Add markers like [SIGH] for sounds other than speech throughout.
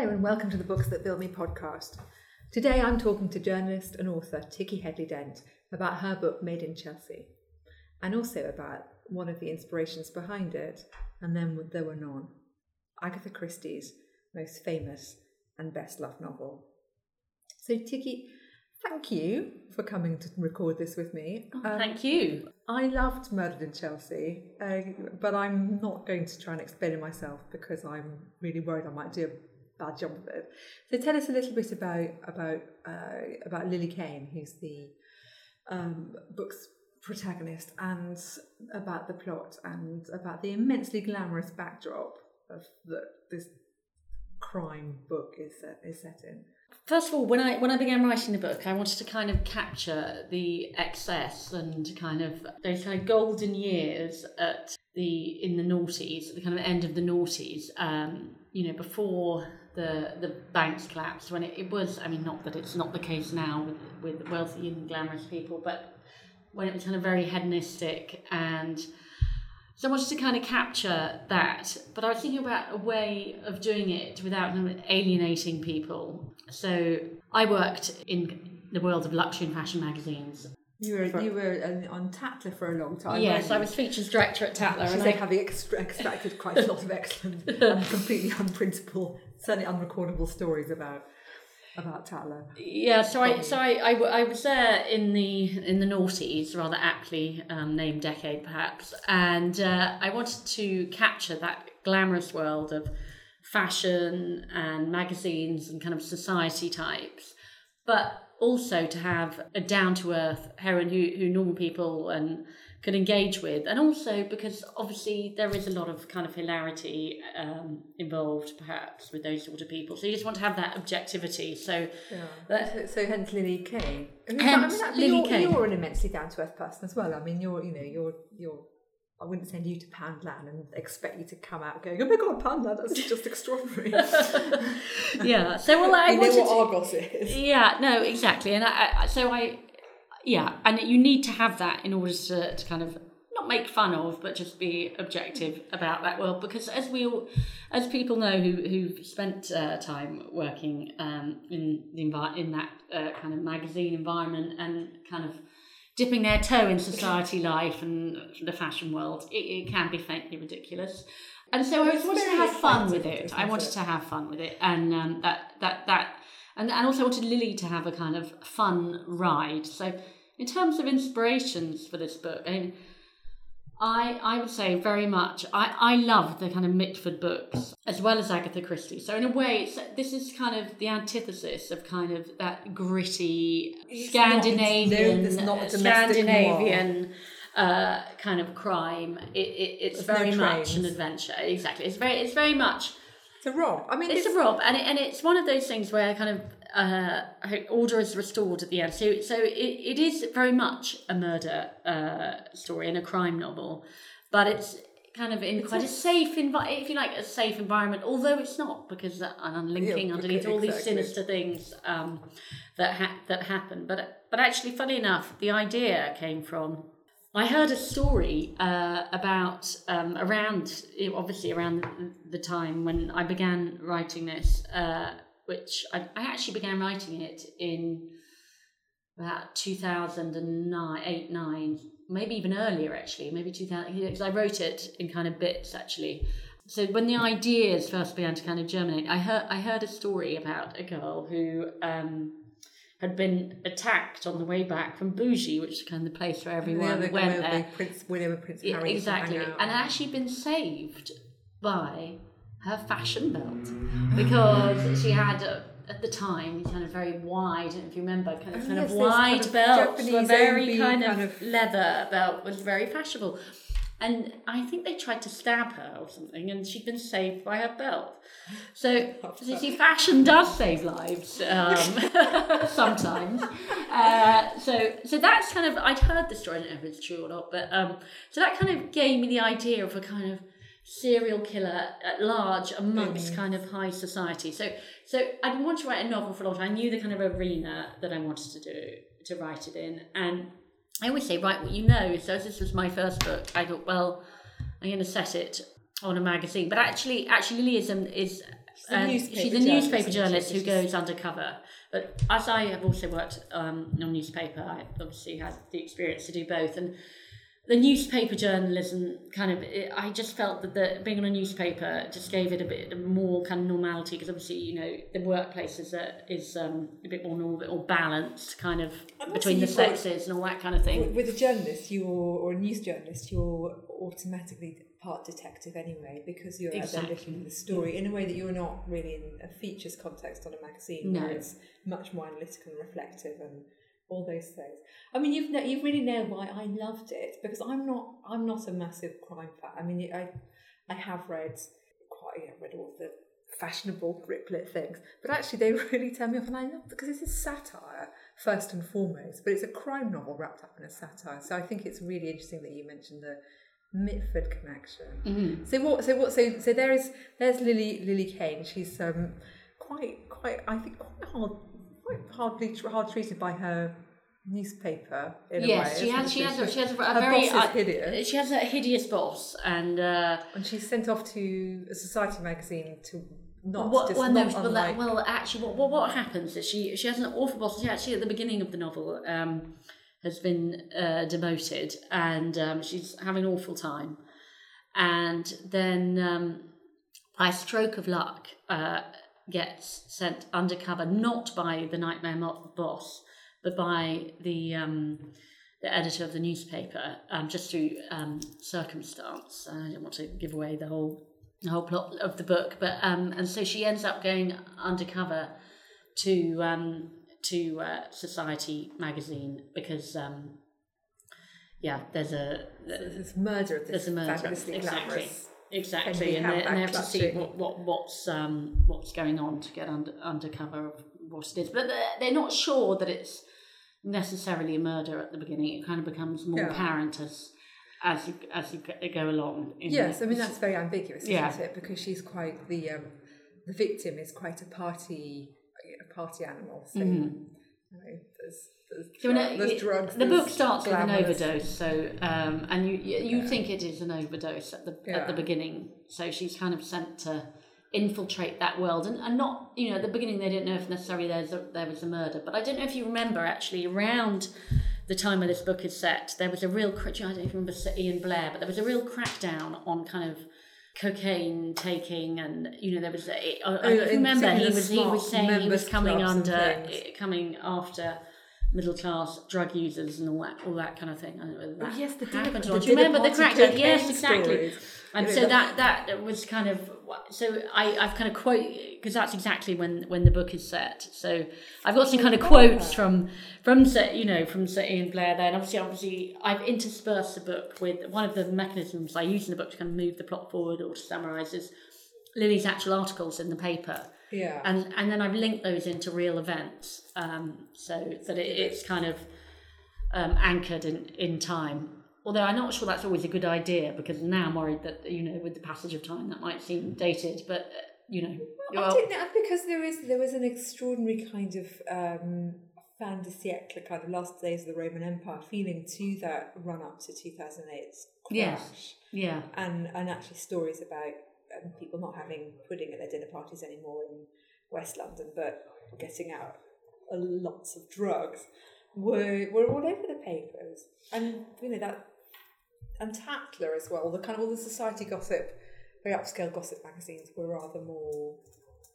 Hello and welcome to the Books That Build Me podcast. Today I'm talking to journalist and author Ticky Hedley-Dent about her book Murdered in Chelsea and also about one of the inspirations behind it, and then there were none. Agatha Christie's most famous and best loved novel. So, Tikki, thank you for coming to record this with me. Oh, um, thank you. I loved Murdered in Chelsea, uh, but I'm not going to try and explain it myself because I'm really worried I might do a bad job of it. So, tell us a little bit about about uh, about Lily Kane, who's the um, book's protagonist, and about the plot, and about the immensely glamorous backdrop of the, this crime book is set, is set in. First of all, when I when I began writing the book, I wanted to kind of capture the excess and kind of those kind of golden years at the in the noughties, the kind of end of the noughties. Um, you know, before the the banks collapsed, when it, it was. I mean, not that it's not the case now with, with wealthy and glamorous people, but when it was kind of very hedonistic and so I wanted to kind of capture that, but I was thinking about a way of doing it without alienating people. So I worked in the world of luxury and fashion magazines. You were for, you were on Tatler for a long time. Yes, I was features director at Tatler, She's and like I, having extracted quite a lot of excellent [LAUGHS] and completely unprintable, certainly unrecordable stories about about Tatler. Yeah, so I so I, I, I, was there in the in the noughties, rather aptly um, named decade perhaps, and uh, I wanted to capture that glamorous world of fashion and magazines and kind of society types, but also to have a down to earth heroine who who normal people and could engage with, and also because obviously there is a lot of kind of hilarity um, involved, perhaps with those sort of people. So you just want to have that objectivity. So, yeah. that, so, so hence Lily. I mean, hence I mean, Lily you're, Kane. You're an immensely down to earth person as well. I mean, you're you know you're you're. I wouldn't send you to Poundland and expect you to come out going, "Oh my god, Poundland, that's just extraordinary." [LAUGHS] yeah. So well, I [LAUGHS] you know what Argos is. Yeah. No, exactly. And I, I so I yeah, and you need to have that in order to, to kind of not make fun of, but just be objective about that world. Because as we all, as people know who who've spent uh, time working um, in the envi- in that uh, kind of magazine environment and kind of dipping their toe in [LAUGHS] society life and the fashion world, it, it can be faintly ridiculous. And so I wanted to have fun with it. I wanted to have fun with it, and um, that that that and, and also wanted Lily to have a kind of fun ride. So, in terms of inspirations for this book, I mean, I, I would say very much I, I love the kind of Mitford books as well as Agatha Christie. So in a way, it's, this is kind of the antithesis of kind of that gritty it's Scandinavian not, it's, Scandinavian uh, kind of crime. It, it it's very no much an adventure. Exactly. It's very it's very much it's a rob. I mean, it's, it's, a rob, and it, and it's one of those things where kind of uh, order is restored at the end. So so it, it is very much a murder uh, story and a crime novel, but it's kind of in it's quite a, a safe environment, if you like, a safe environment. Although it's not because I'm linking yeah, underneath all these sinister things um, that ha- that happen. But but actually, funny enough, the idea came from I heard a story uh, about um, around, obviously around the time when I began writing this, uh, which I, I, actually began writing it in about 2009, 8, 9, maybe even earlier actually, maybe 2000, because I wrote it in kind of bits actually. So when the ideas first began to kind of germinate, I heard I heard a story about a girl who um, had been attacked on the way back from Boujis, which is kind of the place where everyone yeah, went there. Prince William and Prince Harry. Exactly, and had actually been saved by her fashion belt because she had. A, at the time, kind of very wide, if you remember, kind of, oh, kind yes, of wide kind of belts, very kind of, kind of leather belt was very fashionable. And I think they tried to stab her or something, and she'd been saved by her belt. So, so see, fashion does save lives um, [LAUGHS] sometimes. Uh, so, so that's kind of I'd heard the story. I don't know if it's true or not, but um, so that kind of gave me the idea of a kind of serial killer at large amongst mm. kind of high society. So, so I didn't want to write a novel for a long time. I knew the kind of arena that I wanted to do to write it in, and I always say, write what you know. So as this was my first book, I thought, well, I'm going to set it on a magazine. But actually, actually, Lilyism is a newspaper she's a journalist, newspaper journalist who goes undercover. But as I have also worked um, on newspaper, I obviously had the experience to do both. And the newspaper journalism kind of, it, I just felt that the, being on a newspaper just gave it a bit more kind of normality because obviously, you know, the workplace is, a, is um, a bit more normal, a bit more balanced kind of between the sexes and all that kind of thing. With a journalist, you're or a news journalist, you're automatically part detective anyway because you're out there looking at the story in a way that you're not really in a features context on a magazine No. where it's much more analytical and reflective and all those things. I mean, you've you've really nailed why I loved it because I'm not I'm not a massive crime fan. I mean, I I have read quite I've read all the fashionable griplit things, but actually they [LAUGHS] really turn me off, and I love because it's a satire first and foremost, but it's a crime novel wrapped up in a satire. So I think it's really interesting that you mentioned the Mitford connection. Mhm. So what? So what? So so there is there's Lily Lily Kane. She's um quite quite I think quite hard quite hardly hard treated by her newspaper in Yes, a way. she has. She has. A, she has a, a her very. boss is uh, hideous, she has a hideous boss, and uh, and she's sent off to a society magazine to not what, just well, not no, unlike- well, actually, what, what what happens is she she has an awful boss. She actually at the beginning of the novel um, has been uh, demoted, and um, she's having an awful time. And then, um, by a stroke of luck, uh, gets sent undercover not by the nightmare boss, but by the um, the editor of the newspaper, um, just through um, circumstance. I don't want to give away the whole the whole plot of the book, but um, and so she ends up going undercover to um, to uh, Society magazine because um, yeah, there's a There's murder of this there's a murder fabulously exactly glamorous. Exactly, and they, and they have to see what, what what's um what's going on to get under undercover of what it is, but they're, they're not sure that it's necessarily a murder at the beginning. It kind of becomes more Yeah. apparent as as you as you go- along. in Yes, I mean that's very ambiguous, isn't Yeah. it? Because she's quite the um, the victim is quite a party a party animal. So Mhm. you know, there's, So when there's it- drugs. The book starts with an overdose, so um, and you you, you Yeah. think it is an overdose at the at the beginning. So she's kind of sent to infiltrate that world, and, and not you know at the beginning they didn't know if necessarily there's a, there was a murder, but I don't know if you remember actually around the time where this book is set, there was a real I don't know if you remember Sir Ian Blair, but there was a real crackdown on kind of cocaine taking and you know there was a, I, I Oh, remember he was he was saying he was coming under eh, coming after middle class drug users and all that all that kind of thing. I don't know whether that Oh, yes, the happened or. Do you remember the crackdown? Yes, exactly. stories. And You so that that was kind of so I I've kind of quote because that's exactly when when the book is set. So I've got some kind of quotes from from you know from Sir Ian Blair there, and obviously obviously I've interspersed the book with one of the mechanisms I use in the book to kind of move the plot forward or to summarise is Lily's actual articles in the paper Yeah. and and then I've linked those into real events, um, so that it, it's kind of um, anchored in in time. Although I'm not sure that's always a good idea because now I'm worried that you know with the passage of time that might seem dated, but uh, you know, well, don't know because there is there was an extraordinary kind of um, fin de siècle, kind of last days of the Roman Empire feeling to that run up to 2008 crash, Yes. yeah, and and actually stories about um, people not having pudding at their dinner parties anymore in West London, but getting out lots of drugs were were all over the papers, and you know that and Tatler as well. The kind of all the society gossip, very upscale gossip magazines were rather more.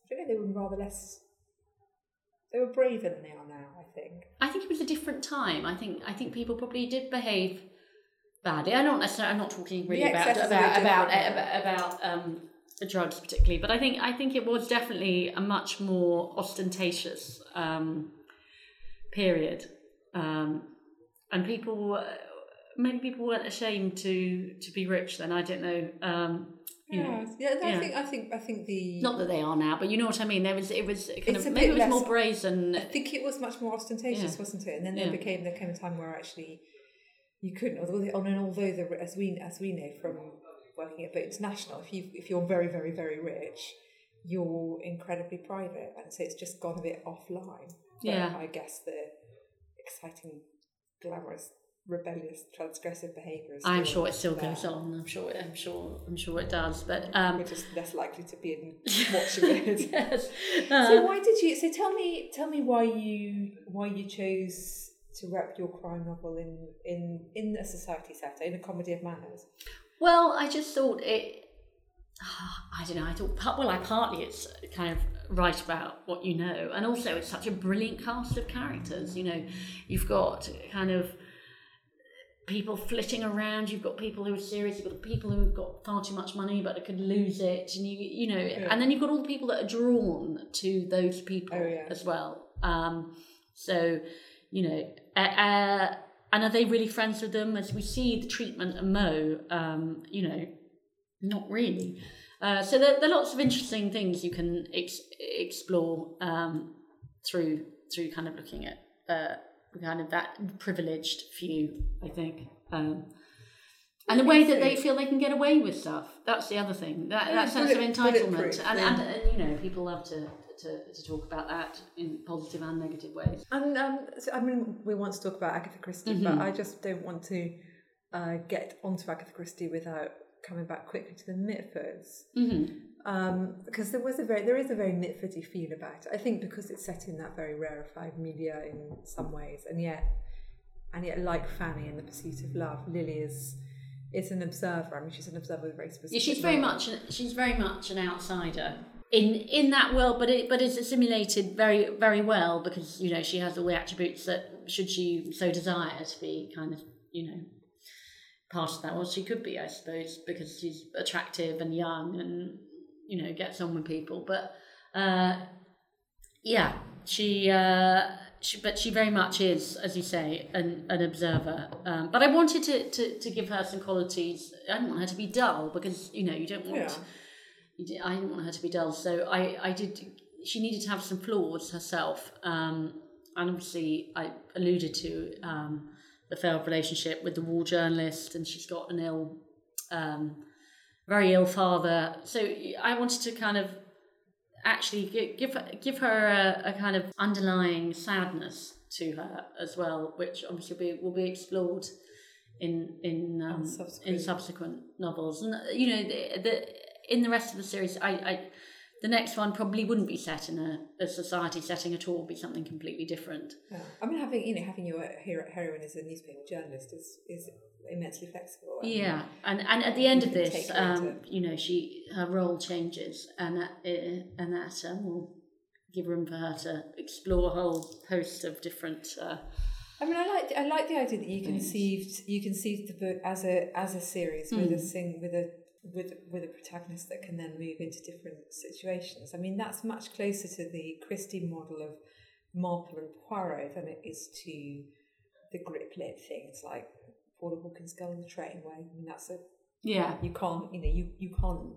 I don't know. They were rather less. They were braver than they are now. I think. I think it was a different time. I think I think people probably did behave badly. I'm not necessarily. I'm not talking really about about about about, about um, drugs particularly, but I think I think it was definitely a much more ostentatious um, period, um, and people were- maybe people weren't ashamed to to be rich. Then I don't know. Um, know, yeah. no, I think. I think. I think the. not that they are now, but you know what I mean. There was it was kind It's of maybe it was more brazen. I think it was much more ostentatious, Yeah. wasn't it? And then there became there came a time where actually you couldn't. Although, and although the, as we as we know from working at Boat International, if you if you're very very very rich, you're incredibly private, and so it's just gone a bit offline. But Yeah. I guess the exciting, glamorous rebellious, transgressive behaviour. I'm sure it still there. goes on. I'm sure. I'm sure. I'm sure it does. But um, we're just less likely to be in [LAUGHS] watching it. yes. [LAUGHS] Uh, so why did you? So tell me, tell me why you why you chose to wrap your crime novel in in in a society setting, in a comedy of manners. Well, I just thought it. I don't know. I thought, well, I partly it's kind of write about what you know, and also it's such a brilliant cast of characters. You know, you've got kind of people flitting around. You've got people who are serious. You've got people who've got far too much money but they could lose it, and you you know, yeah. and then you've got all the people that are drawn to those people oh, yeah. as well. Um, so you know, uh, and are they really friends with them? As we see the treatment of Mo, um, you know, not really. Uh, so there, there, are lots of interesting things you can ex- explore um, through through kind of looking at uh, kind of that privileged few, I think. Um, and the way that they feel they can get away with stuff. That's the other thing. That, that sense of entitlement. And, and, and, you know, people love to to, to talk about that in positive and negative ways. And um, so, I mean, we want to talk about Agatha Christie, mm-hmm. but I just don't want to uh, get onto Agatha Christie without coming back quickly to the Mitfords. Mm-hmm. Um, because there was a very there is a very Mitfordy feel about it. I think because it's set in that very rarefied milieu in some ways, and yet and yet like Fanny in the Pursuit of Love, Lily is is an observer. I mean, she's an observer with very specific. Yeah, she's very much she's very much an outsider in in that world, but it but it's assimilated very very well because you know she has all the attributes that should she so desire to be kind of you know part of that. Well, she could be, I suppose, because she's attractive and young and you know gets on with people. But uh, yeah, she. Uh, she, but she very much is, as you say, an, an observer. Um, but I wanted to, to, to give her some qualities. I didn't want her to be dull because you know you don't want yeah. I didn't want her to be dull, so I, I did. She needed to have some flaws herself, um, and obviously I alluded to um, the failed relationship with the war journalist, and she's got an ill, um, very ill father. So I wanted to kind of actually give give her, give her a, a kind of underlying sadness to her as well, which obviously will be, will be explored in in um, subsequent. in subsequent novels. And you know the, the in the rest of the series, I, I the next one probably wouldn't be set in a, a society setting at all. Be something completely different. Yeah. I mean, having you know having your hero, heroine as a newspaper journalist is is immensely flexible. I yeah, and and at the end of this, um, you know, she her role changes, and that uh, and that um, will give room for her to explore a whole host of different. Uh, I mean, I like I like the idea that you conceived you conceived the book as a as a series mm. with a sing with a with with a protagonist that can then move into different situations. I mean, that's much closer to the Christie model of Marple and Poirot than it is to the grip lit things like Paula Hawkins Girl on the Train, where I mean that's a yeah you can't you know you you can't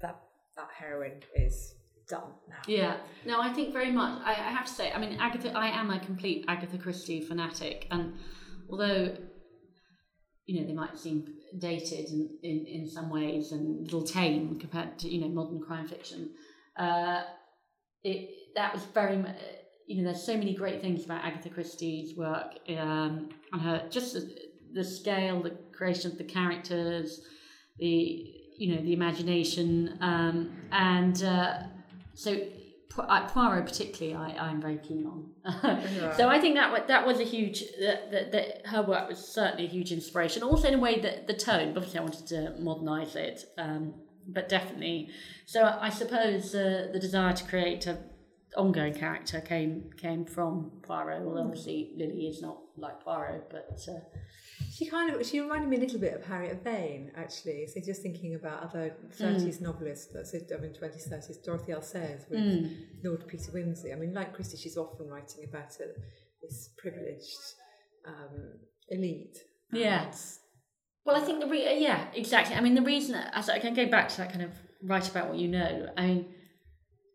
that that heroine is done now. Yeah, no, I think very much. I, I have to say, I mean, Agatha. I am a complete Agatha Christie fanatic, and although you know they might seem dated in, in, in some ways and a little tame compared to you know modern crime fiction. Uh, it that was very much you know there's so many great things about Agatha Christie's work um, and her just the, the scale, the creation of the characters, the you know the imagination um, and uh, so Poirot particularly, I, I'm very keen on. [LAUGHS] so I think that that was a huge that, that, that her work was certainly a huge inspiration. Also in a way that the tone, obviously I wanted to modernise it, um, but definitely. So I suppose uh, the desire to create a ongoing character came came from Poirot. Although obviously Lily is not like Poirot, but. Uh, she kind of she reminded me a little bit of Harriet Vane, actually. So just thinking about other thirties mm. novelists, it, I mean twenties, thirties, Dorothy L. Sayers with mm. Lord Peter Wimsey. I mean, like Christie, she's often writing about a, this privileged um, elite. Yes. Well, I think the re- yeah, exactly. I mean, the reason as I can go back to that kind of write about what you know. I mean,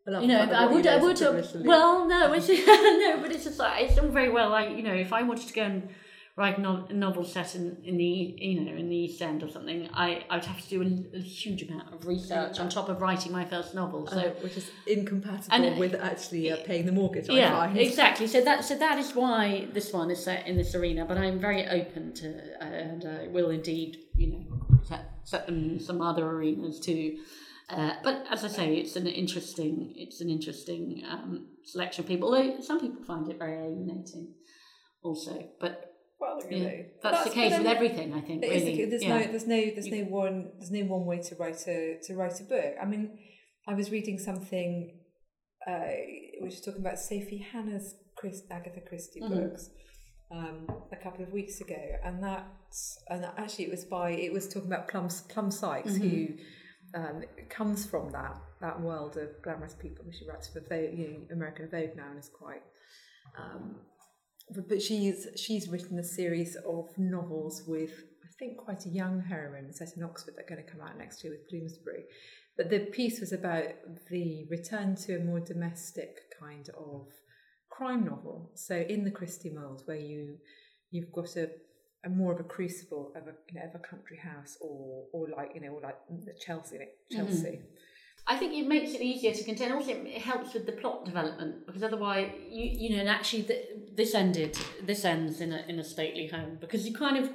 you know, I would, I would. Well, no, it's [LAUGHS] no, but it's just like it's done very well. Like you know, if I wanted to go and write a no- novel set in, in the you know in the East End or something, I I'd have to do a, a huge amount of research on top of writing my first novel. So Uh, which is incompatible And- with actually uh, paying the mortgage. I yeah, exactly. So that so that is why this one is set in this arena. But I'm very open to, uh, and I will indeed, you know, set, set them in some other arenas too. Uh, but as I say, it's an interesting, it's an interesting um, selection of people. Although some people find it very alienating, also. But Well, you yeah, know, that's, the case with everything. I think. Really, the- there's yeah. no, there's no, there's no one, there's no one way to write a to write a book. I mean, I was reading something, uh, which is talking about Sophie Hannah's Chris, Agatha Christie Mhm. books, um, a couple of weeks ago, and that, and actually it was by, it was talking about Plum Plum Sykes, Mm-hmm. who um, comes from that that world of glamorous people. She writes for Vogue, you know, American Vogue now, and is quite. Um, but, she's she's written a series of novels with I think quite a young heroine set in Oxford that are going to come out next year with Bloomsbury. But the piece was about the return to a more domestic kind of crime novel. So in the Christie mould, where you you've got a, a more of a crucible of a you know of a country house or or like you know or like the Chelsea mm-hmm. Chelsea. I think it makes it easier to contain. Also, it helps with the plot development because otherwise, you you know, and actually, th- this ended. This ends in a in a stately home because you kind of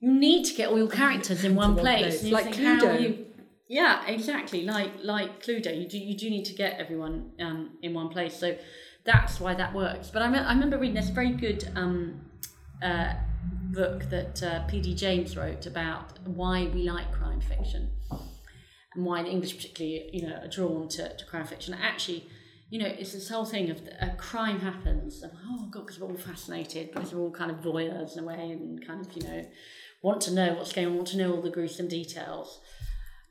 you need to get all your characters in [LAUGHS] one one place. place. Like think Cluedo. you- yeah, exactly. Like like Cluedo, you do you do need to get everyone um, in one place. So that's why that works. But I, me- I remember reading this very good um, uh, book that uh, P.D. James wrote about why we like crime fiction and why the English particularly, you know, are drawn to, to crime fiction. Actually, you know, it's this whole thing of a crime happens, and oh god, because we're all fascinated, because we're all kind of voyeurs in a way, and kind of, you know, want to know what's going on, want to know all the gruesome details.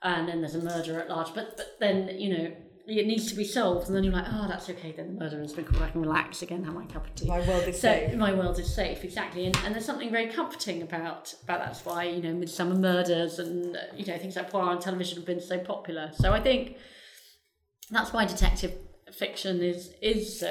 And then there's a murder at large, but but then you know it needs to be solved, and then you're like, oh, that's okay. Then the murder has been caught. I can relax again, have my cup of tea. My world is So safe. my world is safe, exactly, and, and there's something very comforting about about that's why you know Midsomer Murders and you know things like Poirot on television have been so popular. So I think that's why detective fiction is is so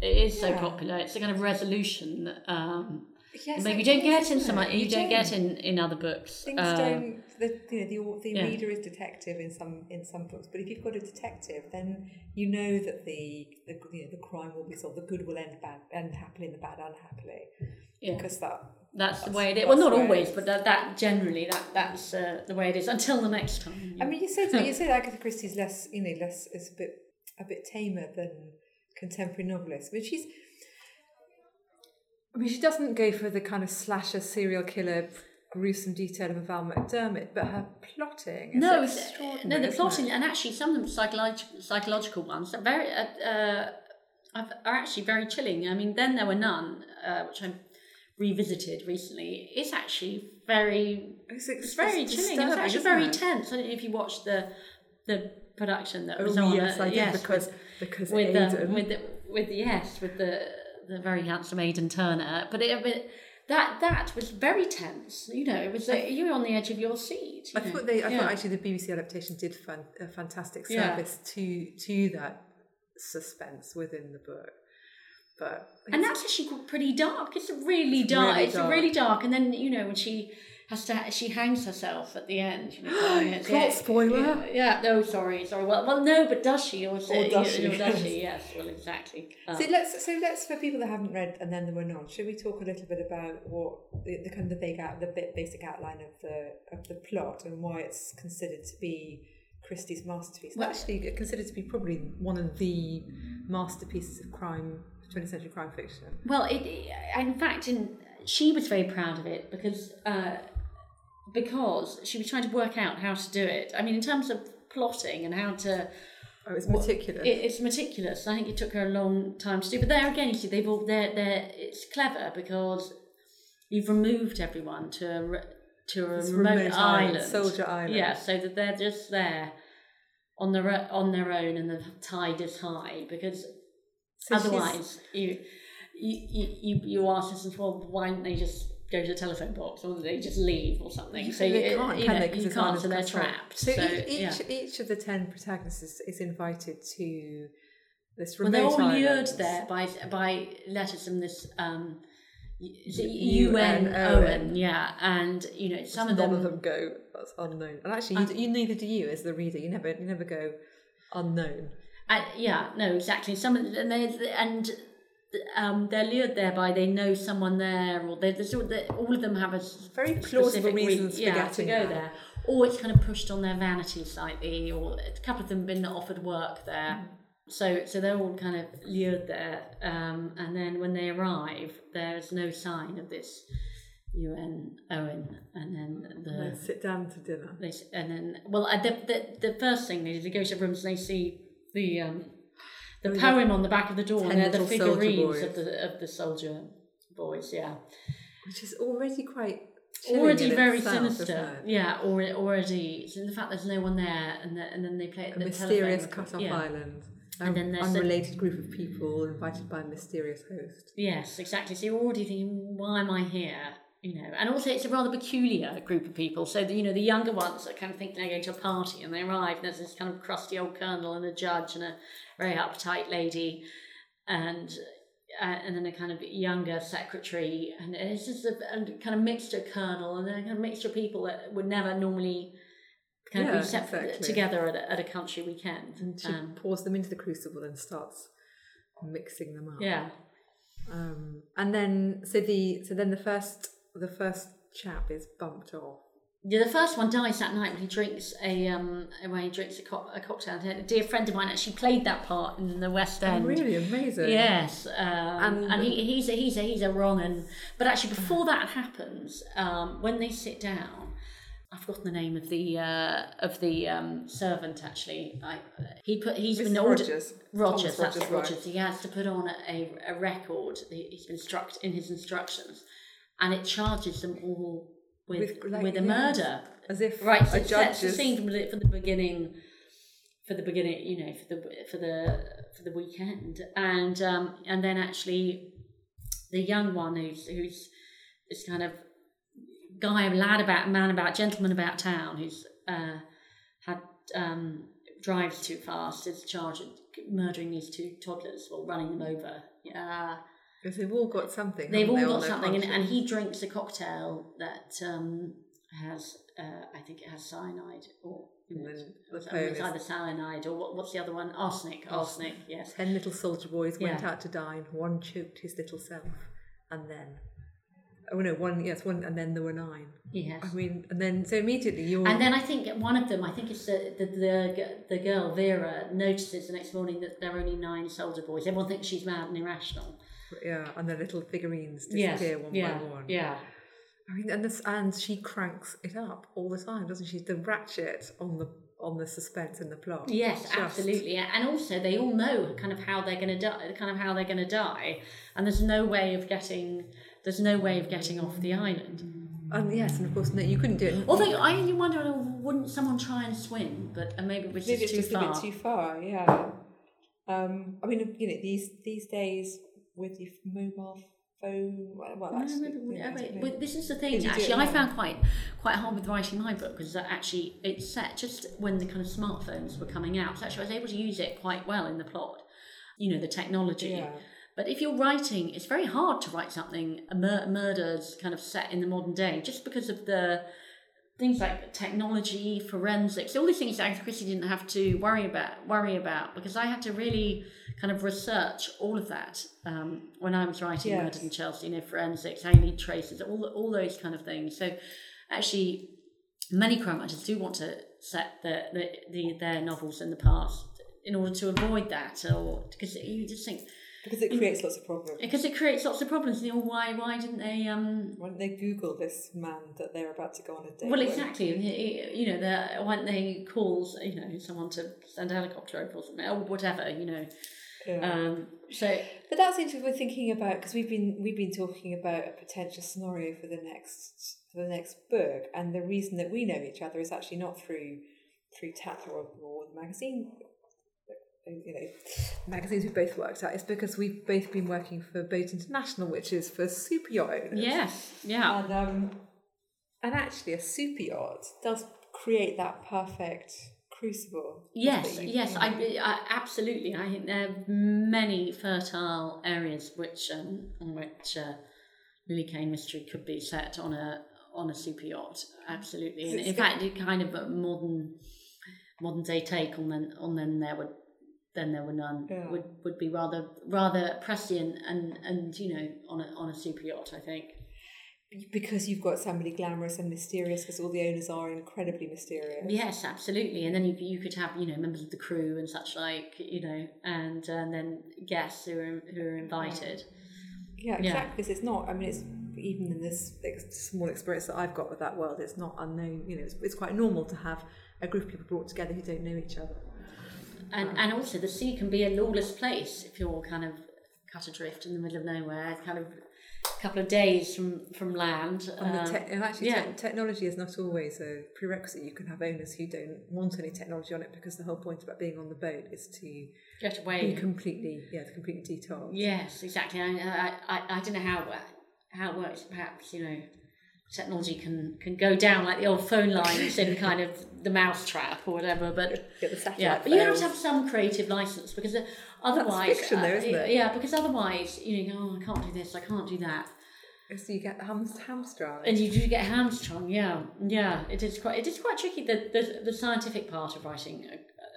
it is so Yeah. popular. It's a kind of resolution um, Yes, maybe you don't get in some it? you don't get in in other books. Things Uh, don't. The, you know, the, the yeah. reader is detective in some in some books, but if you've got a detective, then you know that the the, you know, the crime will be solved. The good will end bad, end happily, and the bad unhappily. Yeah. Because that. That's the way it is. Well, not the way it always, but that, that generally that that's uh, the way it is. Until the next time. I mean, you said you [LAUGHS] said Agatha Christie's less, you know, less is a bit a bit tamer than contemporary novelists, but she's. I mean, she doesn't go for the kind of slasher serial killer gruesome detail of Val McDermid, but her plotting is no, extraordinary. no, the plotting, it? and actually some of them psychological psychological ones are very uh, uh, are actually very chilling. I mean, then there were none, uh, which I revisited recently. It's actually very It's, it's very chilling. It's actually very tense. I don't know if you watched the the production that was Oh on. yes, uh, I did yes, because because with um, with the, with the, yes with the the very handsome Aidan Turner. But it, but that that was very tense. You know, it was like you were on the edge of your seat. you I know. thought they. I Yeah. thought actually the BBC adaptation did fan, a fantastic Yeah. service to to that suspense within the book. But and that's actually pretty dark. It's really dark. really it's dark. really dark. And then you know when she has to, she hangs herself at the end. You know, it's- Plot yeah, spoiler. Yeah, yeah, no, sorry, sorry. Well, well, no, but does she? Or, is Or it- does you she? know, does she? [LAUGHS] Yes. Well, exactly. Um, So let's so let's for people that haven't read and then there were none. Should we talk a little bit about what the, the kind of the big out the bit basic outline of the of the plot and why it's considered to be Christie's masterpiece? Well- actually considered to be probably one of the masterpieces of crime, 20th century crime fiction. Well, it, in fact, in, she was very proud of it because uh, because she was trying to work out how to do it. I mean, in terms of plotting and how to, Oh, it's meticulous. it, it's meticulous. I think it took her a long time to do. But there again, you see, they've all they're they're it's clever because you've removed everyone to a re- to a It's remote, remote island, island, Soldier Island. Yeah, so that they're just there on their on their own, and the tide is high because So Otherwise, you, you you you ask us, well, why don't they just go to the telephone box, or they just leave, or something? So they you, can't, you can know, they? you can't, so they're trapped. So, So, each, yeah. each, of the ten protagonists is, is invited to this Well, remote they're all island. lured there by by letters from this um, UN Owen. Yeah, and you know some of None them. of them go that's unknown. And actually, you, you neither do you as the reader. You never you never go unknown. Uh, yeah, no, exactly. Some of and they and um, they're lured there by they know someone there, or they, there's all, they, all of them have a Very plausible re- reasons for yeah, to go there. there. Or it's kind of pushed on their vanity slightly, or a couple of them have been offered work there. Mm. So, so they're all kind of lured there, um, and then when they arrive, there's no sign of this UN Owen, and then the Let's sit down to dinner. they, and then well uh, the, the the first thing they do they go to rooms and they see the um the poem on the back of the door and they're the figurines of the of the soldier boys yeah Which is already quite already very itself, sinister yeah or already so in the fact there's no one there and the, and then they play A the mysterious cut off yeah. island. And An then there's the- unrelated group of people invited by a mysterious host. Yes, exactly. So you're already thinking, why am I here? You know, and also it's a rather peculiar group of people. So the, you know, the younger ones that kind of think they're going to a party and they arrive, and there's this kind of crusty old colonel and a judge and a very uptight lady, and uh, and then a kind of younger secretary, and it's just a, a kind of mixture colonel and then a kind of mixture of people that would never normally kind of Yeah, be separate exactly. together at a, at a country weekend. And she Um, pours them into the crucible and starts mixing them up. yeah. Um, and then so the so then the first the first chap is bumped off. Yeah, the first one dies that night when he drinks a um when he drinks a, co- a cocktail. A dear friend of mine actually played that part in the West End. Oh, really amazing. Yes, um, and, And- he, he's a, he's a, he's a wrong and but actually before that happens, um, when they sit down, I've forgotten the name of the uh, of the um, servant. Actually, I, he put he's Mr. been ordered Rogers. Rogers. Thomas That's Rogers. Rogers. He has to put on a, a record. He- He's been instruct in his instructions, and it charges them all with with, With, a yeah. murder. As if Right, so a it judge sets the scene from the, from the beginning, for the beginning, you know, for the for the for the weekend, and um, and then actually, the young one who's who's this kind of guy, lad about man about gentleman about town who's uh, had um, drives too fast is charged with murdering these two toddlers or running them over. Yeah. Because they've all got something. They've all they, got on something, and, and he drinks a cocktail that um, has, uh, I think it has cyanide, or you the it's, either cyanide or what, what's the other one? Arsenic. Arsenic. Yes. Ten little soldier boys went Yeah. out to dine. One choked his little self, and then oh no, one yes, one, and then there were nine. Yes. I mean, and then so immediately you're And then I think one of them, I think it's the, the the the girl Vera, notices the next morning that there are only nine soldier boys. Everyone thinks she's mad and irrational. Yeah, and the little figurines disappear one yeah. by one. Yeah. I mean, and this, and she cranks it up all the time, doesn't she? The ratchet on the on the suspense and the plot. Yes, Just- absolutely. And also, they all know kind of how they're going to die, kind of how they're going to die, and there's no way of getting, there's no way of getting off the island. And yes, and of course, no, you couldn't do it. Although I only wonder, wouldn't someone try and swim? But maybe was Maybe just it's too just far. a bit too far. Yeah. Um, I mean, you know, these these days with your mobile phone, well, well No, no, no, no, don't know. but this is the thing. Actually, I found quite quite hard with writing my book because uh, actually it's set just when the kind of smartphones were coming out. So actually, I was able to use it quite well in the plot. You know, the technology. Yeah. But if you're writing, it's very hard to write something a mur- murders kind of set in the modern day, just because of the things like technology, forensics, all these things that Agatha Christie didn't have to worry about. Worry about because I had to really kind of research all of that um, when I was writing Yes. Murdered in Chelsea. You know, forensics, how you need traces, all all those kind of things. So actually, many crime writers do want to set the, the, the their novels in the past in order to avoid that, or because you just think because it creates lots of problems. because it creates lots of problems. You know, why why didn't they? Um, Why don't they Google this man that they're about to go on a date? well, exactly. y- You know, why don't they call you know someone to send a helicopter over or something or whatever? You know, Yeah. um, so But that's interesting. We're thinking about because we've been we've been talking about a potential scenario for the next for the next book, and the reason that we know each other is actually not through through Tatler or, or the magazine. You know, magazines we've both worked at. It's because we've both been working for Boat International, which is for super yacht owners. yes, yeah, And um, and actually, a super yacht does create that perfect crucible. yes, yes. I. I absolutely. I think there are many fertile areas which um, on which uh, Lily Kane mystery could be set on a on a super yacht, absolutely. And in fact, it kind of a modern modern day take on then on then there would then there were none Yeah. would would be rather rather prescient and and you know on a on a super yacht. I think. Because you've got somebody glamorous and mysterious because all the owners are incredibly mysterious. Yes, absolutely. And then you you could have you know members of the crew and such like you know, and and then guests who are who are invited. Yeah, Yeah. exactly. Because it's not. I mean, it's even in this small experience that I've got with that world, it's not unknown. You know, it's, it's quite normal to have a group of people brought together who don't know each other. And um, and also the sea can be a lawless place if you're kind of cut adrift in the middle of nowhere, kind of couple of days from from land. And, the um, te- and actually, yeah. te- technology is not always a prerequisite. You can have owners who don't want any technology on it because the whole point about being on the boat is to get away, be completely, yeah, completely detached. Yes, exactly. I, I, I, don't know how how it works. Perhaps you know, technology can can go down like the old phone lines in kind of the mousetrap or whatever. But Get the satellite. yeah, but you have to have some creative license because uh, otherwise, fiction though, uh, isn't it? Yeah, because otherwise you know, oh, I can't do this, I can't do that. So you get ham- hamstrung. And you do get hamstrung, yeah, yeah. It is quite, it is quite tricky. The the, the scientific part of writing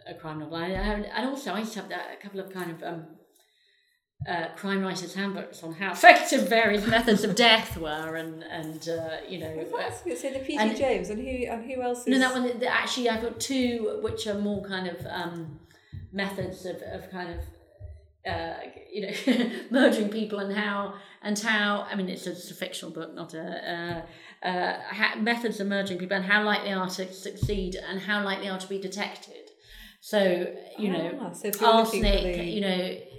a, a crime novel, and, and also I used to have that, a couple of kind of um, uh, crime writers' handbooks on how [LAUGHS] effective various methods of death were, and and uh, you know. Well, that's. So the P.D. and- James and who and who else is? No, that one. Actually, I've got two, which are more kind of um, methods of, of kind of uh, [LAUGHS] you know [LAUGHS] murdering people and how and how. I mean, it's a, it's a fictional book, not a. Uh, uh, ha- methods of murdering people and how likely they are to succeed and how likely they are to be detected. So you know, Ah, so if you're looking for arsenic, the- you know, it,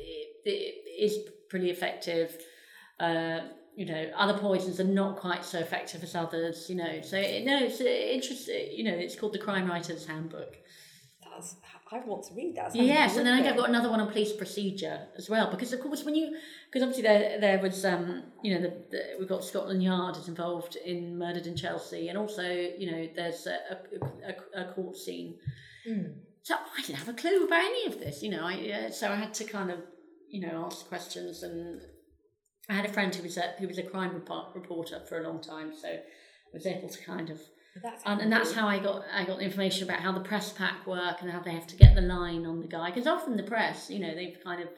it is pretty effective. Uh, you know, other poisons are not quite so effective as others. You know, so it- no, it's uh, interesting. You know, it's called the Crime Writers Handbook. That's, I want to read that. Yes, and then I've got another one on police procedure as well, because of course when you, because obviously there there was um you know the, the we've got Scotland Yard is involved in Murdered in Chelsea, and also you know there's a a, a, a court scene. Mm. So I didn't have a clue about any of this, you know. I uh, so I had to kind of you know ask questions, and I had a friend who was a who was a crime report, reporter for a long time, so I was able to kind of That's and, and that's how I got I got the information about how the press pack work and how they have to get the line on the guy because often the press, you know, they've kind of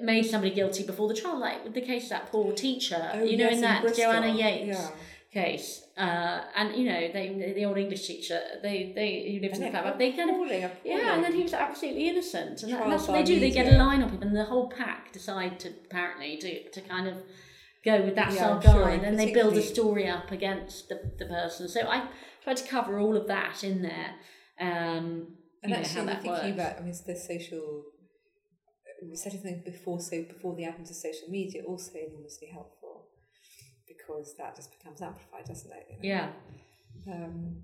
made somebody guilty before the trial, like with the case of that poor teacher, Oh, you know, yes, in that Bristol. Joanna Yeates Yeah. case, uh, and you know, they the old English teacher, they they who lives in the And flat, they kind of appalling, yeah, and then he was absolutely innocent, and, that, and that's what they do. They get a line on him, and the whole pack decide to apparently to, to kind of go with that Yeah, style I'm guy, sure, and then they build a story up against the, the person. So I tried to cover all of that in there. Um, And you know, actually, how that thinking works. about, I mean, the social setting things before so before the advent of social media also enormously helpful because that just becomes amplified, doesn't it? you know? yeah. Um,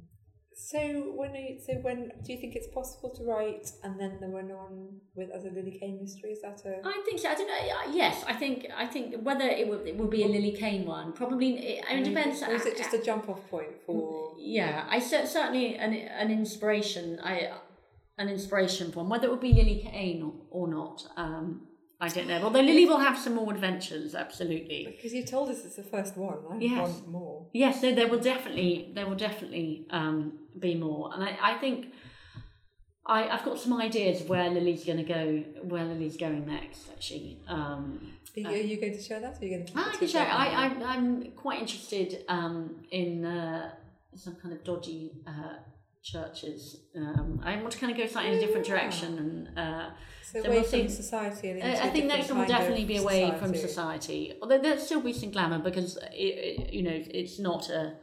so when you, so when do you think it's possible to write and then there run on with other Lily Kane mystery? Is that a I think so. I don't know. Yes, I think. I think whether it would it would be a Lily Kane one, probably. It, I mean, it mm-hmm. depends. Or is it uh, just a jump off point for? Mm, yeah, I cer- certainly an an inspiration. I an inspiration one. Whether it would be Lily Kane or, or not, um, I don't know. Although Lily will have some more adventures, absolutely. Because you told us it's the first one. I Yes. want more. Yes, so there will definitely there will definitely um, be more, and I, I think I I've got some ideas of where Lily's going to go, where Lily's going next. Actually, um, Are you, are you going to share that? Or are you going to I can share. I, I I'm quite interested um, in uh, some kind of dodgy uh, churches. Um, I want to kind of go slightly in a different direction, and uh, so so away we'll from society and I think next one will definitely be away from society. Although there'll still be some glamour because it, it, you know it's not a,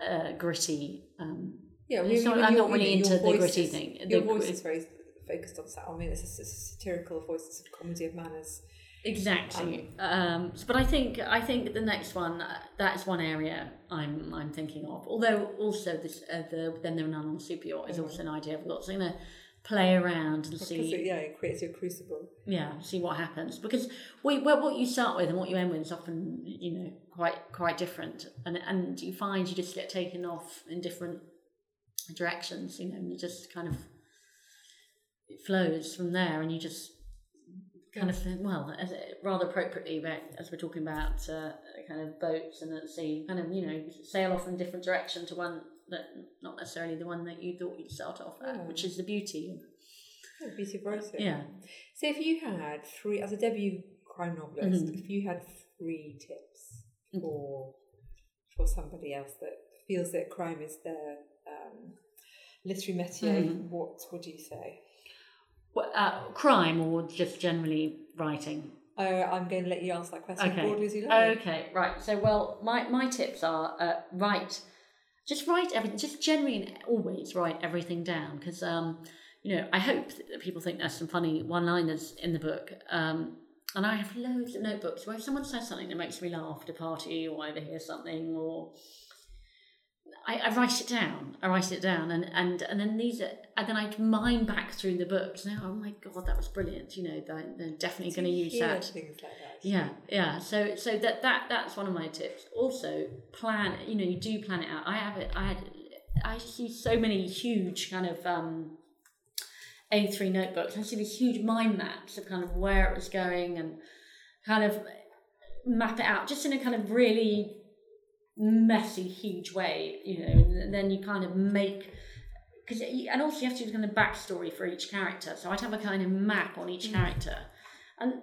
a gritty. Um, Yeah, It's not- I'm not really you know, your into the gritty is- thing. Your The- voice is very focused on. I mean, it's a, it's a satirical voice. It's a comedy of manners. Exactly. Um, so- but I think I think the next one uh, that is one area I'm I'm thinking of. Although also this uh, the then there are none on super yacht is also an idea I've got. So I'm gonna play around and see it, yeah, it creates your crucible. yeah see what happens because we, what what you start with and what you end with is often you know quite quite different and and you find you just get taken off in different directions you know and you just kind of it flows from there and you just kind of well, as rather appropriately, but as we're talking about uh, kind of boats and at sea, kind of you know sail off in different direction to one that not necessarily the one that you thought you'd start off at, which is the beauty. Oh, beauty of writing. Yeah. So if you had three, as a debut crime novelist, Mhm. if you had three tips Mhm. for for somebody else that feels that crime is their um, literary métier, Mhm. what would you say? Uh, crime or just generally writing. Uh, I'm going to let you answer that question Okay. broadly as you like. Okay, right. So, well, my, my tips are uh, write, just write everything, just generally always write everything down because, um, you know, I hope that people think there's some funny one liners in the book. Um, and I have loads of notebooks where if someone says something that makes me laugh at a party or I overhear something or. I, I write it down. I write it down, and, and, and then these are, and then I mine back through the books. Now, oh my god, that was brilliant! You know, they're, they're definitely going to use that. Things like that. Yeah, yeah. So so that that that's one of my tips. Also, plan. You know, you do plan it out. I have it. I had. I use so many huge kind of um, A3 notebooks. I see these huge mind maps of kind of where it was going and kind of map it out, just in a kind of really messy, huge way. You know, and then you kind of make because and also you have to do kind of backstory for each character. So I'd have a kind of map on each mm. character, and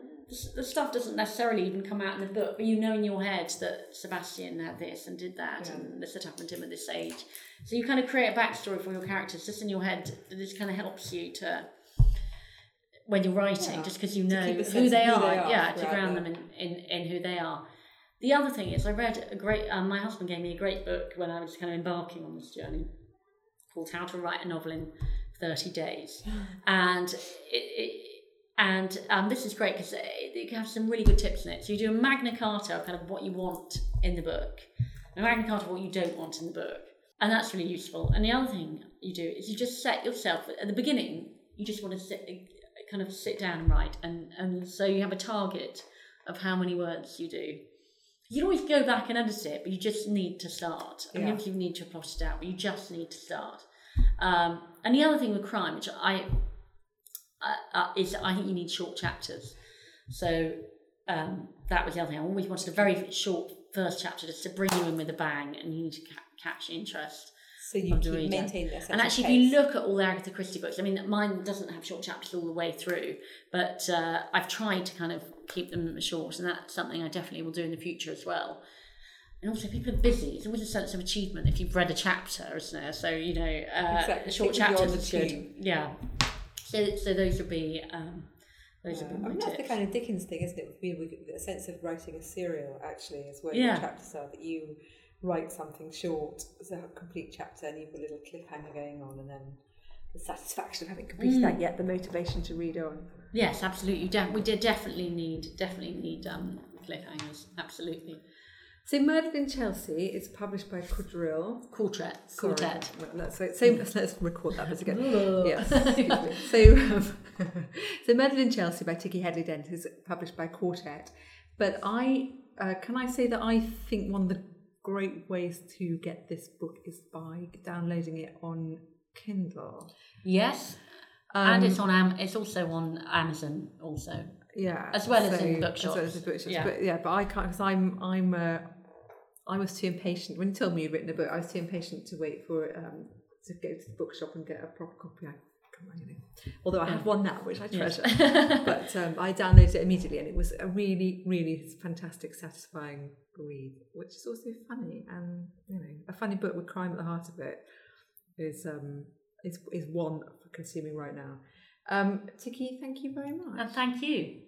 the- stuff doesn't necessarily even come out in the book, but you know in your head that Sebastian had this and did that, Yeah. and this had happened to him at this age. So you kind of create a backstory for your characters just in your head. This kind of helps you to when you're writing, Yeah, just because you know who they who are, they are yeah, to ground the- them in, in, in who they are. The other thing is, I read a great. Um, my husband gave me a great book when I was kind of embarking on this journey, called "How to Write a Novel in 30 Days," [LAUGHS] and it, it and um, this is great because it, it has some really good tips in it. So you do a Magna Carta of kind of what you want in the book, a Magna Carta of what you don't want in the book, and that's really useful. And the other thing you do is you just set yourself at the beginning. You just want to sit, kind of sit down and write, and and so you have a target of how many words you do. You can always go back and edit it, but you just need to start. I mean, if you need to plot it out, but you just need to start. Um, and the other thing with crime, which I uh, is I think you need short chapters. So um, that was the other thing. I always wanted a very short first chapter just to bring you in with a bang, and you need to ca- catch interest. So you of the reader. maintain sense And actually, if you look at all the Agatha Christie books, I mean, mine doesn't have short chapters all the way through, but uh, I've tried to kind of keep them short, and that's something I definitely will do in the future as well. And also, people are busy. It's always a sense of achievement if you've read a chapter, isn't there? So you know, uh, Exactly. short chapters is good. Yeah. So, so those would be um, those Yeah. would be I my mean, that's the kind of Dickens thing, isn't it? A sense of writing a serial, actually, is where Yeah. your chapters are, that you write something short as a complete chapter and you've got a little cliffhanger going on, and then the satisfaction of having completed Mm. that, yet the motivation to read on. Yes, absolutely. De- we did definitely need definitely need um, cliffhangers. Absolutely. So, Murdered in Chelsea is published by Quadrille. Quartet. Sorry. Quartet. Let's, so, so let's, let's record that bit again. [LAUGHS] Yes. [LAUGHS] So, um, [LAUGHS] so Murdered in Chelsea by Ticky Hedley-Dent is published by Quartet. But I uh, can I say that I think one of the great ways to get this book is by downloading it on Kindle. Yes, Um, and it's on Am- it's also on Amazon also. yeah, as well as in As well as in bookshops, Yeah. but yeah, but I can't because I'm I'm uh, I was too impatient when you told me you'd written a book. I was too impatient to wait for um, to go to the bookshop and get a proper copy. I can't remember it. Although I have one now, which I Yes. treasure. [LAUGHS] but um, I downloaded it immediately, and it was a really, really fantastic, satisfying read, which is also funny and you know a funny book with crime at the heart of it is um is is one for consuming right now. Um, Ticky, thank you very much. and thank you.